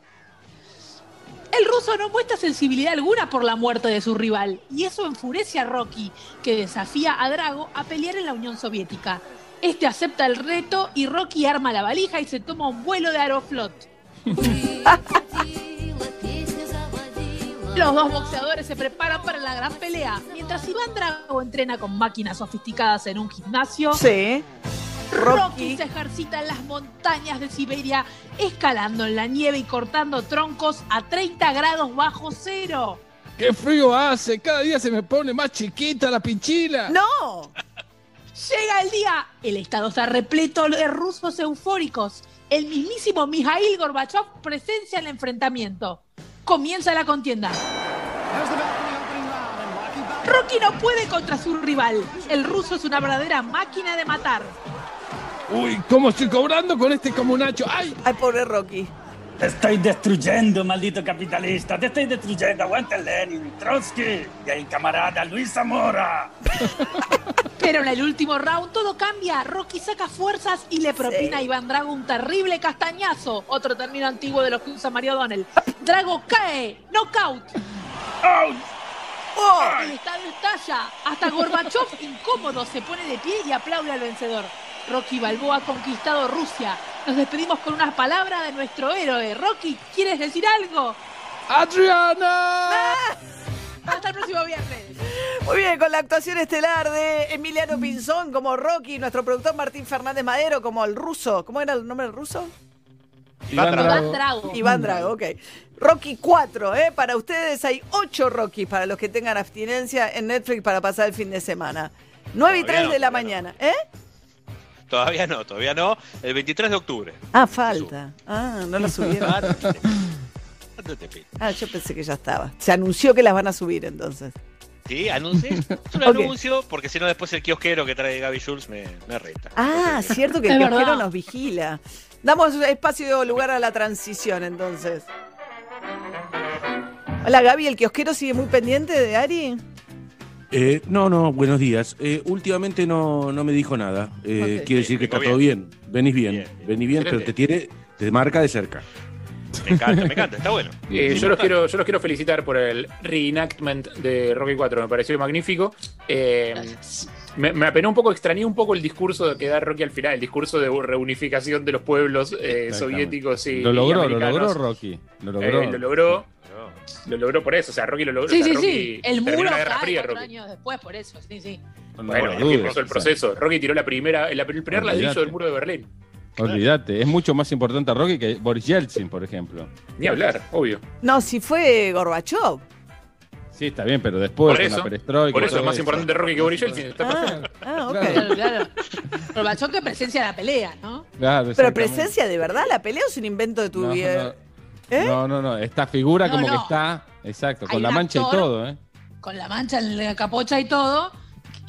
El ruso no muestra sensibilidad alguna por la muerte de su rival, y eso enfurece a Rocky, que desafía a Drago a pelear en la Unión Soviética. Este acepta el reto y Rocky arma la valija y se toma un vuelo de Aeroflot. Los dos boxeadores se preparan para la gran pelea, mientras Iván Drago entrena con máquinas sofisticadas en un gimnasio. Sí. Rocky Rocky. se ejercita en las montañas de Siberia, escalando en la nieve y cortando troncos a 30 grados bajo cero. ¡Qué frío hace! Cada día se me pone más chiquita la pinchila. ¡No! Llega el día, el estado está repleto de rusos eufóricos. El mismísimo Mikhail Gorbachev presencia el enfrentamiento. Comienza la contienda. Rocky no puede contra su rival. El ruso es una verdadera máquina de matar. Uy, ¿cómo estoy cobrando con este comunacho? ¡Ay! Ay, pobre Rocky. Te estoy destruyendo, maldito capitalista. Te estoy destruyendo. Aguanta Lenin, Trotsky y el camarada Luis Zamora. Pero en el último round todo cambia. Rocky saca fuerzas y le propina a Iván Drago un terrible castañazo. Otro término antiguo de los que usa Mario O'Donnell. Drago cae. Knockout. ¡Oh! El estadio estalla. Hasta Gorbachev, incómodo, se pone de pie y aplaude al vencedor. Rocky Balboa ha conquistado Rusia. Nos despedimos con unas palabras de nuestro héroe. Rocky, ¿quieres decir algo? ¡Adriana! Hasta el próximo viernes. Muy bien, con la actuación estelar de Emiliano Pinzón como Rocky, nuestro productor Martín Fernández Madero como el ruso. ¿Cómo era el nombre del ruso? Iván Iván Drago. Iván Drago, ok. Rocky 4, ¿eh? Para ustedes hay 8 Rocky para los que tengan abstinencia en Netflix para pasar el fin de semana. 9 y Todavía 3 no, de la mañana, ¿eh? Todavía no, todavía no. El 23 de octubre. Ah, falta. Ah, no la subieron. Ah. Ah, yo pensé que ya estaba. Se anunció que las van a subir entonces. Sí, anuncie. Yo lo Ok. anuncio porque si no después el kiosquero que trae Gaby Jules me, me reta. Ah, cierto que el Es kiosquero verdad. nos vigila. Damos espacio y lugar a la transición entonces. Hola Gaby, ¿el kiosquero sigue muy pendiente de Ari? Eh, no, no, buenos días. Eh, últimamente no, no me dijo nada. Eh. Quiere decir que está todo bien. Venís bien, Bien, bien. venís bien, pero te tiene, te marca de cerca. Me encanta, me encanta, está bueno. Eh, yo, los quiero, yo los quiero felicitar por el reenactment de Rocky 4, me pareció magnífico. Eh, me, me apenó un poco, extrañé un poco el discurso que da Rocky al final, el discurso de reunificación de los pueblos eh, soviéticos y Lo logró, y lo logró Rocky. Lo Eh, logró. lo logró. Lo logró por eso, o sea, Rocky lo logró. Sí, o sea, sí, Rocky sí. El muro la Guerra cae Fría, cuatro Rocky. años después, por eso. Sí, sí. No Bueno, Rocky pasó el o sea, proceso. Rocky tiró la primera, el, el primer ladrillo del muro de Berlín. Olvídate, es mucho más importante Rocky que Boris Yeltsin, por ejemplo. Ni hablar, obvio. No, si fue Gorbachev. Sí, está bien, pero después Por con eso, la perestroika. por eso es más importante Rocky que Boris Yeltsin. Está Ah, ah, ok. Claro, claro. Gorbachev que presencia la pelea, ¿no? Claro, Pero presencia de verdad, la pelea o es un invento de tu No, vida. no, ¿Eh? no, no, no, esta figura No, como que está, exacto, Hay con la mancha actor. y todo, ¿eh? Con la mancha en la capocha y todo.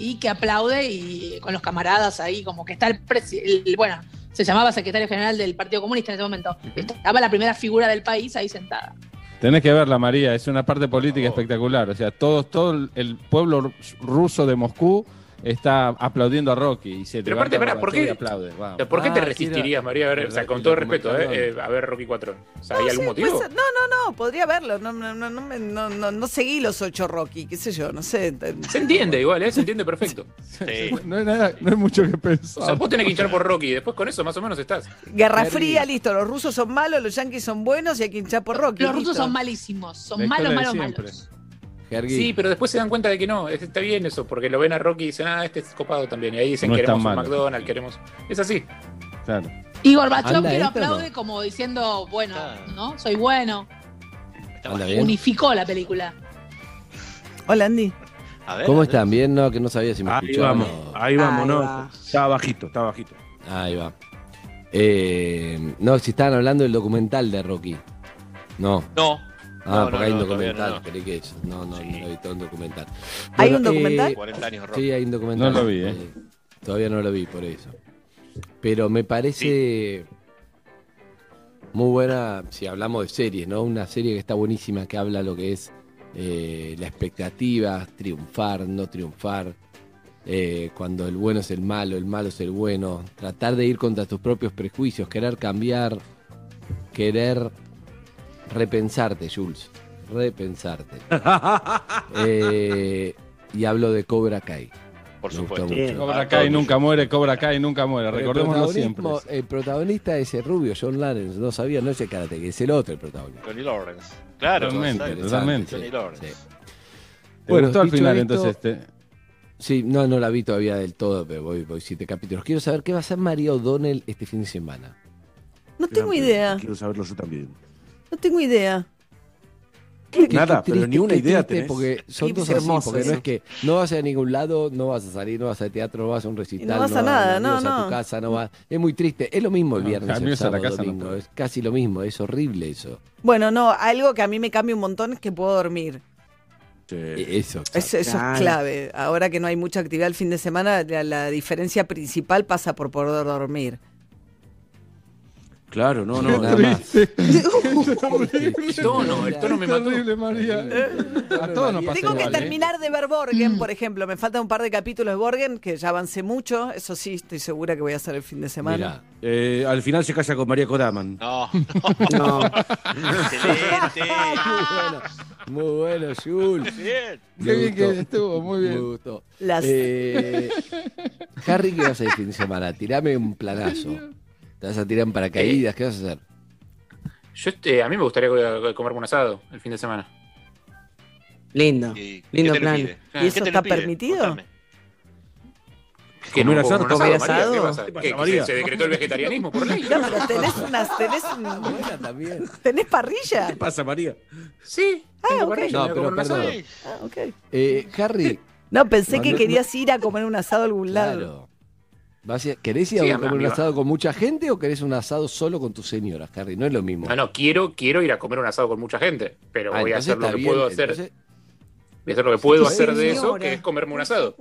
Y que aplaude y con los camaradas ahí, como que está el, presi- el- bueno, se llamaba secretario general del Partido Comunista en ese momento. Estaba la primera figura del país ahí sentada. Tenés que verla, María, es una parte política espectacular. O sea, todo, todo el pueblo ruso de Moscú está aplaudiendo a Rocky y se Pero aparte, pará, ¿por qué- y aplaude. Wow. ¿Por qué te Ah, resistirías, María? A ver, o sea, con todo respeto, eh, eh, a ver Rocky 4. O sea, ¿hay algún sí, motivo? No, no, no, podría verlo. No, no, no, no, no, no, no seguí los ocho Rocky, qué sé yo, no sé. Se entiende igual, ¿eh? Se entiende perfecto. Sí. No hay, nada, no hay mucho que pensar. O sea, vos tenés que hinchar por Rocky, después con eso más o menos estás. Guerra. Fría, listo. Los rusos son malos, los yanquis son buenos y hay que hinchar por Rocky. Los rusos son malísimos, son malos, malos, malos. Sí, pero después se dan cuenta de que no, es- está bien eso, porque lo ven a Rocky y dicen, ah, este es copado también. Y ahí dicen, No es queremos un. McDonald's, queremos. Es así. Claro. Y Gorbachev ¿Anda que lo no? aplaude como diciendo, bueno. ¿no? Soy bueno. Unificó la película. Hola, Andy. A ver, ¿Cómo están? ¿Bien? No, que no sabía si me Ahí escuchaban. vamos, o- ahí vamos, Ahí no. va. Estaba bajito, estaba bajito. Ahí va. Eh, no, si estaban hablando del documental de Rocky. No. No. Ah, No, porque no, hay un no, documental. no. creí que no, no, Sí. no lo vi todo un documental. ¿Hay un documental? eh, 40 años Rocky. Sí, hay un documental. No lo vi, ¿eh? Todavía no lo vi, por eso. Pero me parece muy buena, si hablamos de series, ¿no? Una serie que está buenísima, que habla lo que es eh, la expectativa, triunfar, no triunfar, eh, cuando el bueno es el malo, el malo es el bueno, tratar de ir contra tus propios prejuicios, querer cambiar, querer repensarte, Jules, repensarte. Eh, y hablo de Cobra Kai. Por Me gustó supuesto. mucho. Cobra Kai nunca muere, Cobra Kai nunca muere. Recordémoslo el siempre. El protagonista es ese rubio, John Lawrence. No sabía, no es el karate, que es el otro el protagonista. Johnny Lawrence. Claro, Totalmente, totalmente. Johnny Lawrence. Sí. ¿Te Bueno, gustó al final esto- entonces? Te... Sí, no, no la vi todavía del todo, pero voy, voy siete capítulos. Quiero saber qué va a hacer María O'Donnell este fin de semana. No tengo idea. Quiero saberlo yo también. No tengo idea. Qué- Nada, qué pero ni una idea triste, tenés. Porque son Qué todos así, hermoso porque no es que no vas a ningún lado, no vas a salir, no vas a teatro, no vas a un recital, no vas a nada, no, vas a no. tu casa, no vas. Es muy triste. Es lo mismo el No, viernes, el cambios a la sábado, casa no domingo. es casi lo mismo, es horrible eso. Bueno, no, algo que a mí me cambia un montón es que puedo dormir. Sí. E- Eso. Eso, eso es clave. Ahora que no hay mucha actividad el fin de semana, la, la diferencia principal pasa por poder dormir. Claro, no, no. Nada más. El tono, el tono me mató. Terrible, María. A todos nos pasa Tengo que igual, ¿eh? terminar de ver Borgen, por ejemplo. Me faltan un par de capítulos de Borgen, que ya avancé mucho. Eso sí, estoy segura que voy a hacer el fin de semana. Mirá, Eh, al final se casa con María Kodaman. No, No. excelente. muy bueno, Jules. Bien. Me Qué bien que estuvo, muy Me bien. gustó. Las- Eh, Harry, ¿qué vas a hacer el fin de semana? Tirame un planazo. ¿Te vas a tirar en paracaídas? ¿Qué vas a hacer? Yo, este, a mí me gustaría co- comerme un asado el fin de semana. Lindo. ¿Y Lindo qué plan. pide? ¿Y ¿Qué eso está pide? permitido? Contame. ¿Qué, ¿Comer no asado? comer. ¿Qué asado? pasa? ¿Qué ¿Qué, pasa, que María? se, se decretó el vegetarianismo por ley? No, pero tenés unas, tenés, un- también. tenés parrilla. ¿Qué pasa, María? Sí, Ah, tengo ok. parrilla, No, pero perdón. Ah, ok. Eh, Harry, No, pensé No, que no, querías ir a comer un asado a algún lado. claro. ¿Querés ir Sí, a comer un asado con mucha gente o querés un asado solo con tu señora, Harry? No es lo mismo. No, no, quiero, quiero ir a comer un asado con mucha gente, pero Ah, voy a entonces hacer lo que bien, puedo hacer. entonces- Voy a hacer lo que puedo Sí, hacer de eso, que es comerme un asado.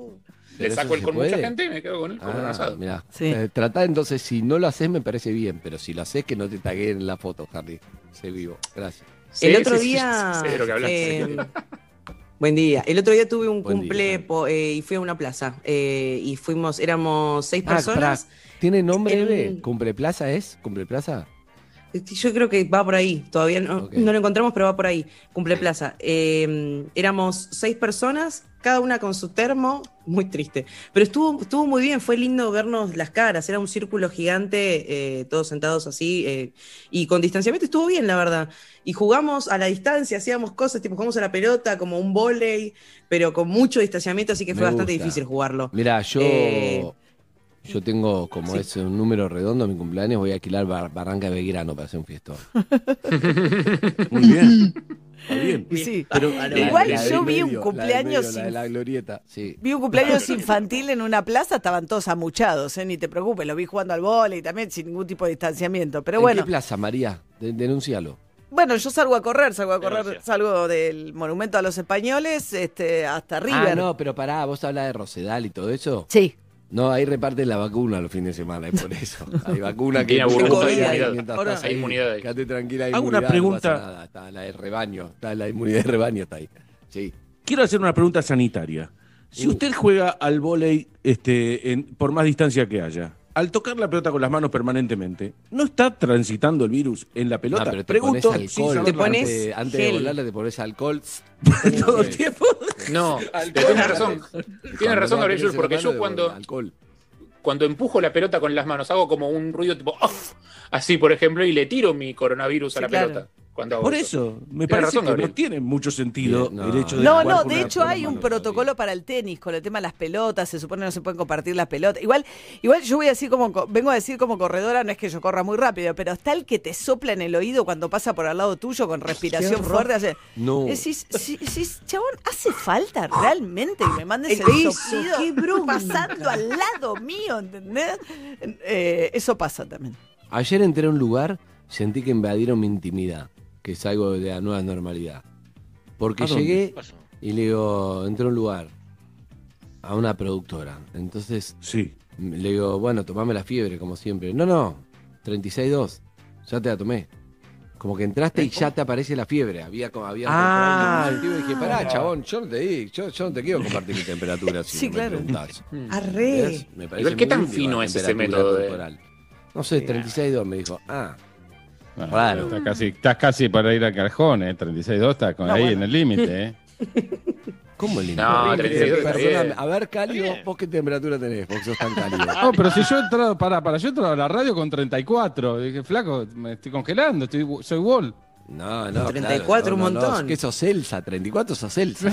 Le saco el con puede. mucha gente y me quedo con él comer un Ah, asado. mirá. Sí. Eh, tratá entonces, si no lo haces me parece bien, pero si lo haces que no te tagueen en la foto, Harry. Sé vivo. Gracias. Sí, el otro sí, sí, día. sé de lo que hablas. eh, buen día. El otro día tuve un Buen cumple po- eh, y fui a una plaza. eh, y fuimos, éramos seis Ah, personas. pará. ¿Tiene nombre de ¿Cumple Plaza es? ¿Cumple Plaza? Yo creo que va por ahí. Todavía no, no lo encontramos, pero va por ahí. Cumple Plaza. Eh, éramos seis personas, cada una con su termo. Muy triste. Pero estuvo, estuvo muy bien. Fue lindo vernos las caras. Era un círculo gigante, eh, todos sentados así. eh, y con distanciamiento estuvo bien, la verdad. Y jugamos a la distancia, hacíamos cosas, tipo jugamos a la pelota, como un volei, pero con mucho distanciamiento, así que fue bastante difícil jugarlo. Mira, yo Eh, yo tengo, como sí. es un número redondo en mi cumpleaños, voy a alquilar Bar- Barranca de Belgrano para hacer un fiestón. Muy bien. Está bien. Y sí. Pero Igual La yo vi un cumpleaños La, medio, la de sin- la glorieta, sí. Vi un cumpleaños infantil en una plaza, estaban todos amuchados, ¿eh? ni te preocupes, lo vi jugando al vóley también sin ningún tipo de distanciamiento. Pero ¿En bueno, qué plaza, María? De- denuncialo. bueno, yo salgo a correr, salgo a correr, Denuncia. salgo del monumento a los españoles este, hasta River. Ah, no, pero pará, vos hablas de Rosedal y todo eso. Sí. No, ahí reparten la vacuna los fines de semana, es por eso. Hay vacuna que inmunidad. estás Ahora- Hay inmunidad ahí. Quédate tranquila, hay Hago una inmunidad, no pregunta. pasa nada, Está la de rebaño, está la inmunidad de rebaño, está ahí. Sí. Quiero hacer una pregunta sanitaria. Si Uh. usted juega al vóley este, en- por más distancia que haya, al tocar la pelota con las manos permanentemente, ¿no está transitando el virus en la pelota? No, pero te Pregunto pones alcohol. saberlo. Te pones antes, antes de volarla te pones alcohol. todo el tiempo. No, Alcohol. tiene razón. Tiene Cuando razón, Gabriel porque yo cuando, Alcohol. cuando empujo la pelota con las manos hago como un ruido tipo "Uf", así, por ejemplo, y le tiro mi coronavirus a la claro. pelota. Cuando Por eso, me parece razón, que Gabriel. no tiene mucho sentido no. el hecho de No, jugar no, de hecho hay un manos protocolo para el tenis con el tema de las pelotas, se supone que no se pueden compartir las pelotas. Igual, igual yo voy a decir como co- vengo a decir como corredora, no es que yo corra muy rápido, pero está el que te sopla en el oído cuando pasa por al lado tuyo con respiración fuerte, hace, No. decís, decís, chabón, hace falta realmente que me mandes el, Eso, soplido qué pasando al lado mío, ¿entendés? Eh, eso pasa también. Ayer entré a un lugar, sentí que invadieron mi intimidad, que es algo de la nueva normalidad. Porque llegué y le digo, entré a un lugar, a una productora. Entonces Sí. le digo, bueno, tomame la fiebre, como siempre. No, no, 36.2, ya te la tomé. Como que entraste y ya te aparece la fiebre. Había como había Ah. un y dije, pará, chabón, yo no te di, yo, yo no te quiero compartir mi temperatura si Sí, no claro. me. Arre. Me parece ¿qué tan fino es ese método de-. No sé, 36.2 me dijo. Ah, Ah, Claro. Estás casi, estás casi para ir al cajón, ¿eh? 36.2 está con No, ahí bueno. en el límite, ¿eh? ¿cómo el No, 36 está Perdóname, bien. a ver, bien. ¿vos qué temperatura tenés? Vos sos tan cálido. No, pero si yo he entrado, para, para, yo he entrado a la radio con 34. Dije, flaco, me estoy congelando, estoy, soy wall. No, no, 34, claro, un no, no, montón. no, ¿Qué sos Elsa? 34 sos Elsa.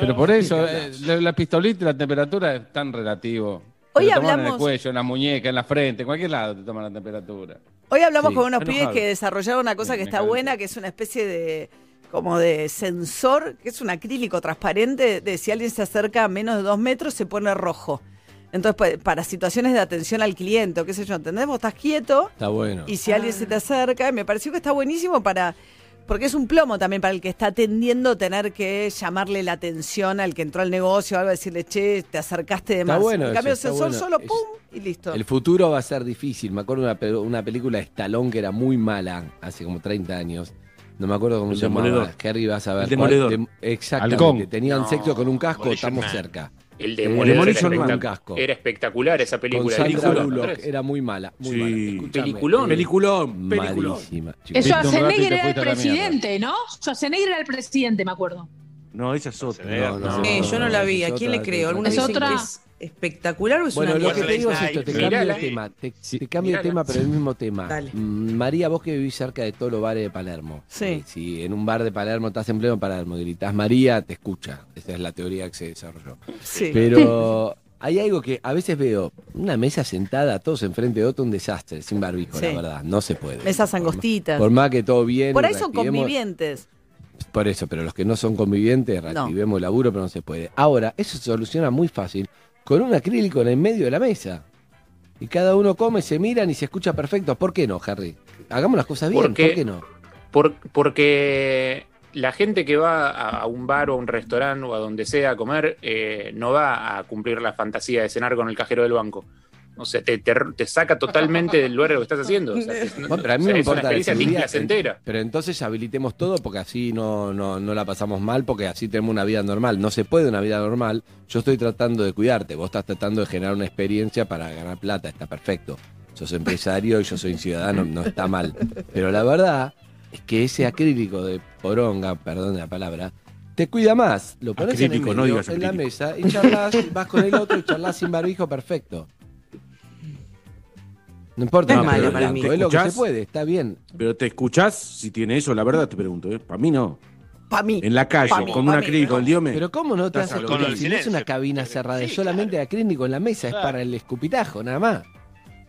Pero por eso, eh, la, la pistolita y la temperatura es tan relativo. Hoy Te toman en hablamos- el cuello, en la muñeca, en la frente, en cualquier lado te toman la temperatura. Hoy hablamos Sí, con unos pibes que desarrollaron una cosa Sí, que está calenté. buena, que es una especie de como de sensor, que es un acrílico transparente, de si alguien se acerca a menos de dos metros se pone rojo. Entonces, pues, para situaciones de atención al cliente, o qué sé yo, ¿entendés? Vos estás quieto Está bueno. y si alguien se te acerca, me pareció que está buenísimo para... Porque es un plomo también para el que está atendiendo tener que llamarle la atención al que entró al negocio o algo, decirle, che, te acercaste de Está más. bueno en eso, cambio, el está sensor bueno. solo, pum, y listo. El futuro va a ser difícil. Me acuerdo de una, una película de Stallone que era muy mala, hace como 30 años. No me acuerdo cómo El se llamaba. Demoledor. Harry, vas a ver. El Demoledor. exactamente. Halcón. Tenían No, sexo con un casco, estamos Man. cerca. El Eh, Demoledor era, Demolition Man, espectac- casco. era espectacular esa Con película. Sandra Bullock. Era muy mala. Muy Sí. mala. Peliculón. Peliculón, peliculón. Malísima. y Schwarzenegger era el presidente, ¿no? Schwarzenegger era el presidente, me acuerdo. No, esa es otra. No, no, No. Eh, yo no la vi. ¿A quién le creo? es Algunos Es dicen otra. que es espectacular o es Bueno, una lo que te digo es esto, te cambio de tema, te, te cambio Mirala. tema, pero el mismo tema. Dale. Mm, María, vos que vivís cerca de todos los bares de Palermo. Sí. eh, si en un bar de Palermo estás en pleno Palermo y gritás María, te escucha. Esa es la teoría que se desarrolló. Sí. Pero hay algo que a veces veo, una mesa sentada, todos enfrente de otro, un desastre, sin barbijo, Sí. la verdad. No se puede. Mesas Por- angostitas. Por más que todo bien. Por ahí son convivientes. Por eso, pero los que no son convivientes, reactivemos el laburo, pero no se puede. Ahora, eso se soluciona muy fácil con un acrílico en el medio de la mesa. Y cada uno come, se miran y se escucha perfecto. ¿Por qué no, Harry? Hagamos las cosas bien, Porque- ¿por qué no? Por- porque la gente que va a, a un bar o a un restaurante o a donde sea a comer eh, no va a cumplir la fantasía de cenar con el cajero del banco. O sea, te, te- te saca totalmente del lugar de lo que estás haciendo. O sea, te- Bueno, pero a mí o sea, me es una importa experiencia. Pero entonces habilitemos todo porque así no, no, no la pasamos mal, porque así tenemos una vida normal. No se puede una vida normal. Yo estoy tratando de cuidarte, vos estás tratando de generar una experiencia para ganar plata, está perfecto. Sos empresario y yo soy un ciudadano, no está mal. Pero la verdad es que ese acrílico de poronga, perdón la palabra, te cuida más. Lo pones Acrílico, en, el no digas en la mesa y charlas, vas con el otro y charlas sin barbijo, perfecto. No importa No es malo para mí. es lo que se puede, está bien. Pero te escuchás si tiene eso, la verdad te pregunto, ¿eh? Para mí no. Para mí. En la calle, mí, con un acrílico, no. el dios me. Pero ¿cómo no te Estás hace a lo Con el Si no es una cabina cerrada, es Sí, solamente claro. acrílico en la mesa, Claro. es para el escupitajo, nada más.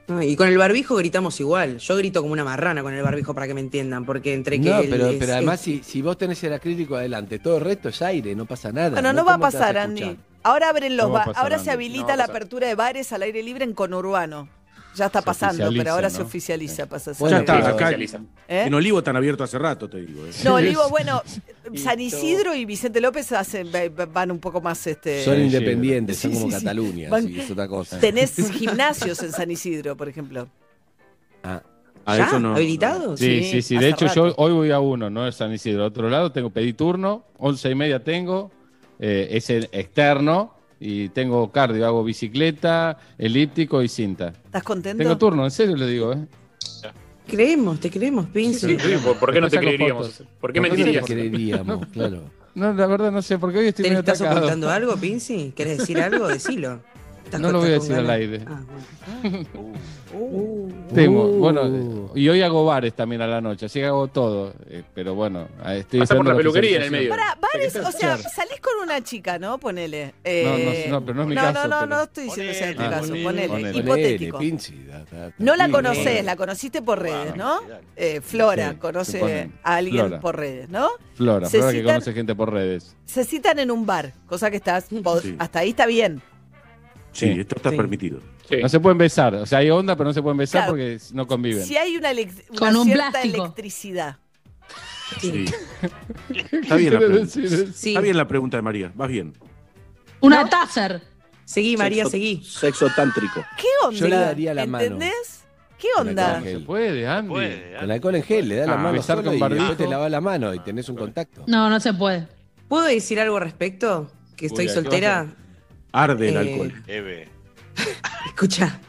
No, y con el barbijo gritamos igual. Yo grito como una marrana con el barbijo para que me entiendan, porque entre que No, pero, es- pero además es- si, si vos tenés el acrílico adelante, todo el resto es aire, no pasa nada. Bueno, no va a ¿Cómo te vas pasar? Andy. Ahora abren los No va pasar, ahora Andy. se habilita No la apertura de bares al aire libre en conurbano. Ya está Se pasando, pero ahora ¿no? se oficializa. Pasa a ser Bueno, ya está, acá. ¿Eh? En Olivo están abiertos hace rato, te digo. ¿eh? No, digo, bueno, San Isidro y Vicente López hacen, van un poco más este. Son independientes, sí, son como sí. Cataluña, Van- sí, es otra cosa. Tenés gimnasios en San Isidro, por ejemplo. Ah, A ¿Ya? eso. Sí, Sí, sí, De hecho, rato. yo hoy voy a uno, no es San Isidro. Otro lado tengo pedí turno, once y media tengo, eh, es el externo y tengo cardio, hago bicicleta, elíptico y cinta. ¿Estás contento? Tengo turno, en serio le digo, ¿eh? Creemos, te creemos, Pinci. Sí, ¿Por, por qué no te creeríamos? fotos. ¿Por qué ¿por qué no mentirías? te creeríamos? Claro. No, la verdad no sé, porque hoy estoy ¿Te medio estás atacado. ocultando algo, Pinci? ¿Querés decir algo? Decilo. ¿Estás No lo voy a decir al aire. Ah, bueno. Temo. Uh. Bueno, y hoy hago bares también a la noche, así que hago todo. eh, pero bueno, eh, estoy Pasa por la peluquería en el medio. Para, bares, o sea, salís con una chica, ¿no? Ponele. No, Eh, no, no, pero no es mi no, caso, No, no, pero- no estoy diciendo que sea tu Ah, caso. ponele, hipotético. Ponele, Pinci, da- da- No la conocés, la conociste por redes, ¿no? Eh, Flora Sí, conoce a alguien Flora. por redes, ¿no? Flora, Se Flora que conoce gente por redes. Se citan en un bar, cosa que estás, Sí. hasta ahí está bien. Sí, Sí. esto está Sí. permitido. Sí. No se pueden besar, o sea, hay onda, pero no se pueden besar Claro. porque no conviven. Si hay una, Con un cierta plástico. electricidad. Sí. Está bien, la. Está bien la pregunta de María, vas bien. Una taser. Seguí, María, Sexo- seguí. Sexo tántrico. ¿Qué onda? Yo le daría la mano. ¿Entendés? ¿Qué onda? Se puede, Andy. Puede, Con alcohol en gel, le da la Ah, mano besar con y después te lavas la mano y tenés un contacto. No, no se puede. ¿Puedo decir algo al respecto? Que estoy Uy, ¿qué soltera. Arde el Eh, alcohol. Eve. Escucha.